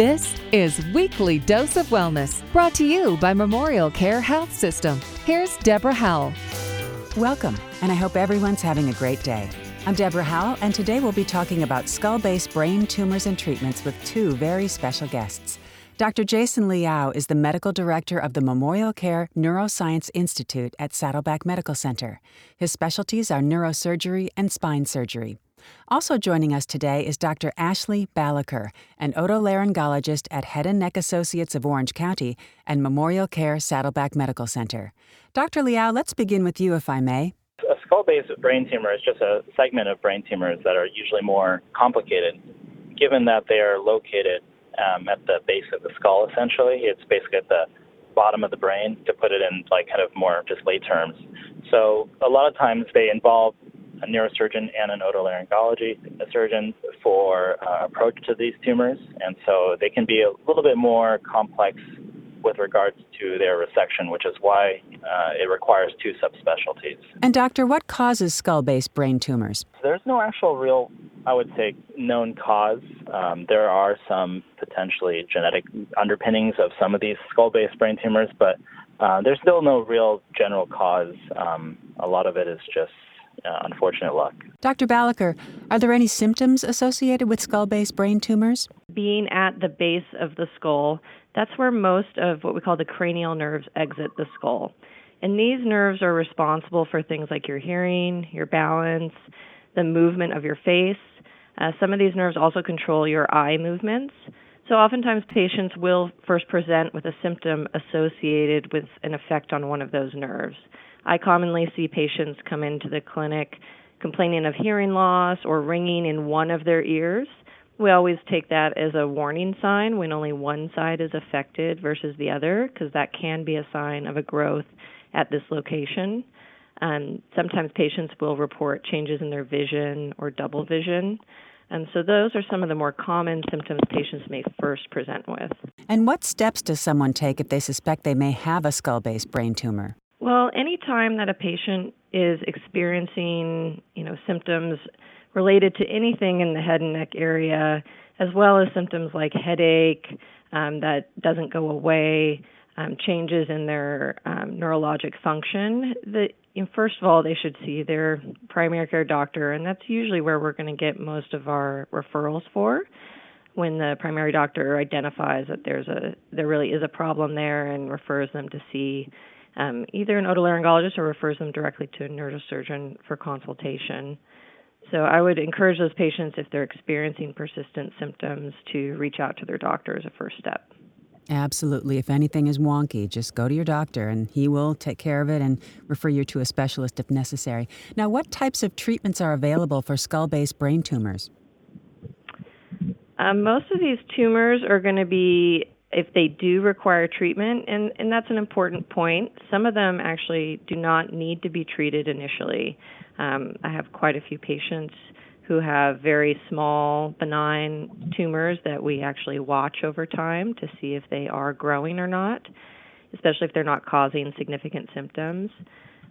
This is Weekly Dose of Wellness, brought to you by Memorial Care Health System. Here's Deborah Howell. Welcome, and I hope everyone's having a great day. I'm Deborah Howell, and today we'll be talking about skull base brain tumors and treatments with two very special guests. Dr. Jason Liao is the medical director of the Memorial Care Neuroscience Institute at Saddleback Medical Center. His specialties are neurosurgery and spine surgery. Also joining us today is Dr. Ashley Balaker, an otolaryngologist at Head and Neck Associates of Orange County and Memorial Care Saddleback Medical Center. Dr. Liao, let's begin with you, if I may. A skull base brain tumor is just a segment of brain tumors that are usually more complicated, given that they are located um, at the base of the skull, essentially. It's basically at the bottom of the brain, to put it in like kind of more just lay terms. So a lot of times they involve a neurosurgeon and an otolaryngology surgeon for uh, approach to these tumors, and so they can be a little bit more complex with regards to their resection, which is why uh, it requires two subspecialties. And, doctor, what causes skull base brain tumors? There's no actual real, I would say, known cause. Um, there are some potentially genetic underpinnings of some of these skull base brain tumors, but uh, there's still no real general cause. Um, a lot of it is just uh, unfortunate luck. Dr. Balaker, are there any symptoms associated with skull base brain tumors? Being at the base of the skull, that's where most of what we call the cranial nerves exit the skull. And these nerves are responsible for things like your hearing, your balance, the movement of your face. Uh, some of these nerves also control your eye movements. So, oftentimes, patients will first present with a symptom associated with an effect on one of those nerves. I commonly see patients come into the clinic complaining of hearing loss or ringing in one of their ears. We always take that as a warning sign when only one side is affected versus the other, because that can be a sign of a growth at this location. Um, sometimes patients will report changes in their vision or double vision. And so those are some of the more common symptoms patients may first present with. And what steps does someone take if they suspect they may have a skull base brain tumor? Well, any time that a patient is experiencing, you know, symptoms related to anything in the head and neck area, as well as symptoms like headache um, that doesn't go away, um, changes in their um, neurologic function, that you know, first of all they should see their primary care doctor, and that's usually where we're going to get most of our referrals for. When the primary doctor identifies that there's a there really is a problem there and refers them to see um, either an otolaryngologist or refers them directly to a neurosurgeon for consultation. So I would encourage those patients, if they're experiencing persistent symptoms, to reach out to their doctor as a first step. Absolutely. If anything is wonky, just go to your doctor and he will take care of it and refer you to a specialist if necessary. Now, what types of treatments are available for skull base brain tumors? Um, most of these tumors are going to be if they do require treatment, and, and that's an important point, some of them actually do not need to be treated initially. Um, I have quite a few patients who have very small, benign tumors that we actually watch over time to see if they are growing or not, especially if they're not causing significant symptoms.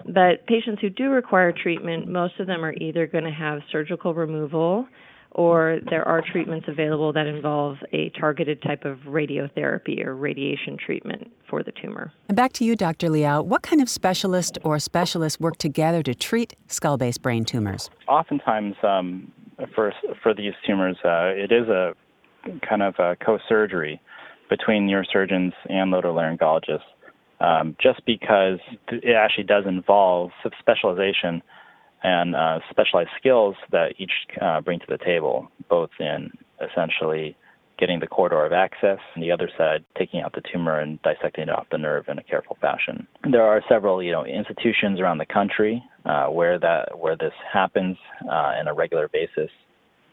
But patients who do require treatment, most of them are either going to have surgical removal or there are treatments available that involve a targeted type of radiotherapy or radiation treatment for the tumor. And back to you, Dr. Liao. What kind of specialist or specialists work together to treat skull base brain tumors? Oftentimes, um, for, for these tumors, uh, it is a kind of a co surgery between neurosurgeons and otolaryngologists, um, just because it actually does involve specialization and uh, specialized skills that each uh, bring to the table, both in essentially getting the corridor of access, and the other side taking out the tumor and dissecting it off the nerve in a careful fashion. There are several, you know, institutions around the country uh, where that where this happens uh, on a regular basis.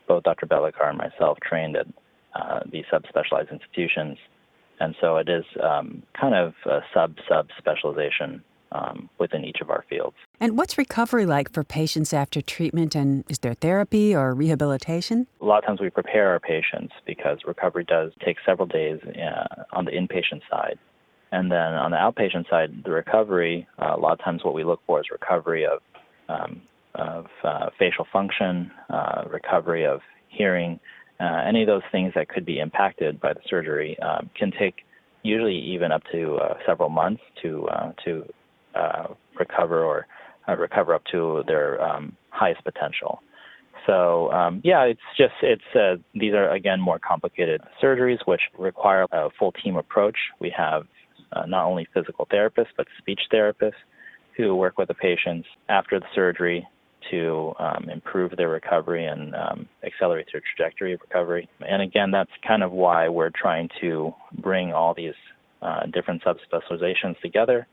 Both Dr. Balaker and myself trained at uh, these subspecialized institutions, and so it is um, kind of a sub sub specialization um, within each of our fields. And what's recovery like for patients after treatment? And is there therapy or rehabilitation? A lot of times we prepare our patients because recovery does take several days uh, on the inpatient side. And then on the outpatient side, the recovery, uh, a lot of times what we look for is recovery of, um, of uh, facial function, uh, recovery of hearing, uh, any of those things that could be impacted by the surgery um, can take usually even up to uh, several months to uh, to uh, recover or uh, recover up to their um, highest potential. So um, yeah, it's just it's uh, these are again more complicated surgeries which require a full team approach. We have uh, not only physical therapists but speech therapists who work with the patients after the surgery to um, improve their recovery and um, accelerate their trajectory of recovery. And again, that's kind of why we're trying to bring all these uh, different subspecializations together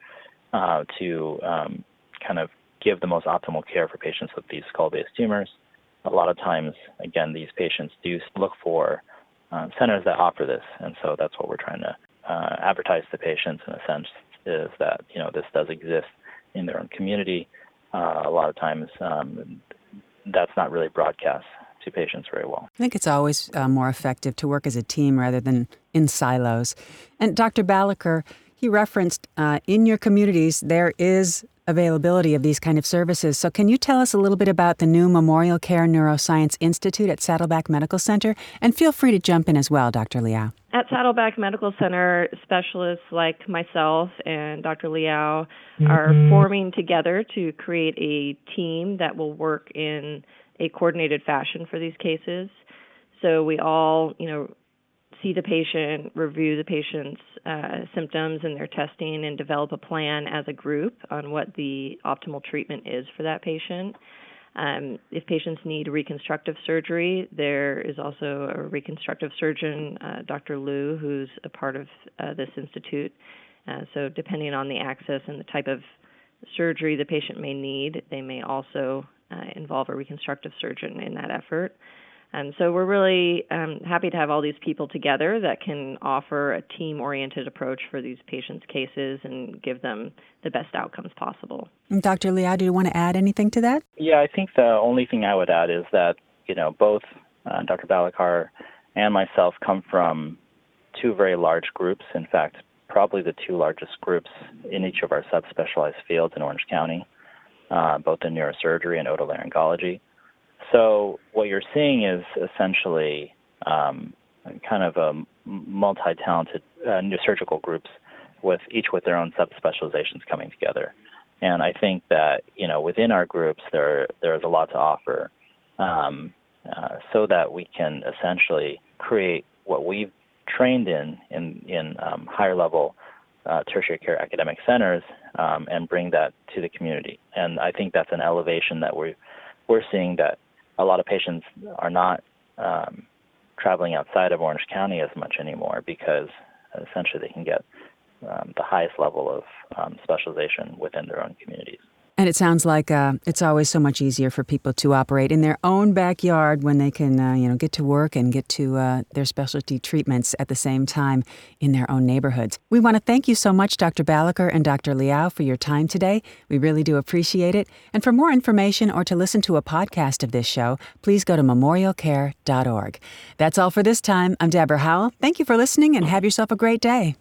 uh, to um, kind of give the most optimal care for patients with these skull base tumors. A lot of times, again, these patients do look for uh, centers that offer this, and so that's what we're trying to uh, advertise to patients in a sense is that you know this does exist in their own community uh, a lot of times um, that's not really broadcast to patients very well. I think it's always uh, more effective to work as a team rather than in silos. And Dr. Balaker, he referenced uh, in your communities there is availability of these kind of services. So, can you tell us a little bit about the new Memorial Care Neuroscience Institute at Saddleback Medical Center? And feel free to jump in as well, Dr. Liao. At Saddleback Medical Center, specialists like myself and Dr. Liao mm-hmm. are forming together to create a team that will work in a coordinated fashion for these cases. So we all, you know, see the patient, review the patient's uh, symptoms and their testing, and develop a plan as a group on what the optimal treatment is for that patient. Um, if patients need reconstructive surgery, there is also a reconstructive surgeon, uh, Dr. Liu, who's a part of uh, this institute. Uh, so, depending on the access and the type of surgery the patient may need, they may also uh, involve a reconstructive surgeon in that effort. And so we're really um, happy to have all these people together that can offer a team oriented approach for these patients' cases and give them the best outcomes possible. Dr. Liao, do you want to add anything to that? Yeah, I think the only thing I would add is that, you know, both uh, Dr. Balaker and myself come from two very large groups. In fact, probably the two largest groups in each of our subspecialized fields in Orange County, uh, both in neurosurgery and otolaryngology. So what you're seeing is essentially um, kind of a multi-talented uh, surgical groups with each with their own subspecializations coming together. And I think that you know within our groups there there is a lot to offer, um, uh, so that we can essentially create what we've trained in in in um, higher level uh, tertiary care academic centers um, and bring that to the community. And I think that's an elevation that we're we're seeing that a lot of patients are not um, traveling outside of Orange County as much anymore because essentially they can get um, the highest level of um, specialization within their own communities. And it sounds like uh, it's always so much easier for people to operate in their own backyard when they can, uh, you know, get to work and get to uh, their specialty treatments at the same time in their own neighborhoods. We want to thank you so much, Dr. Balaker and Dr. Liao, for your time today. We really do appreciate it. And for more information or to listen to a podcast of this show, please go to memorialcare.org. That's all for this time. I'm Deborah Howell. Thank you for listening and have yourself a great day.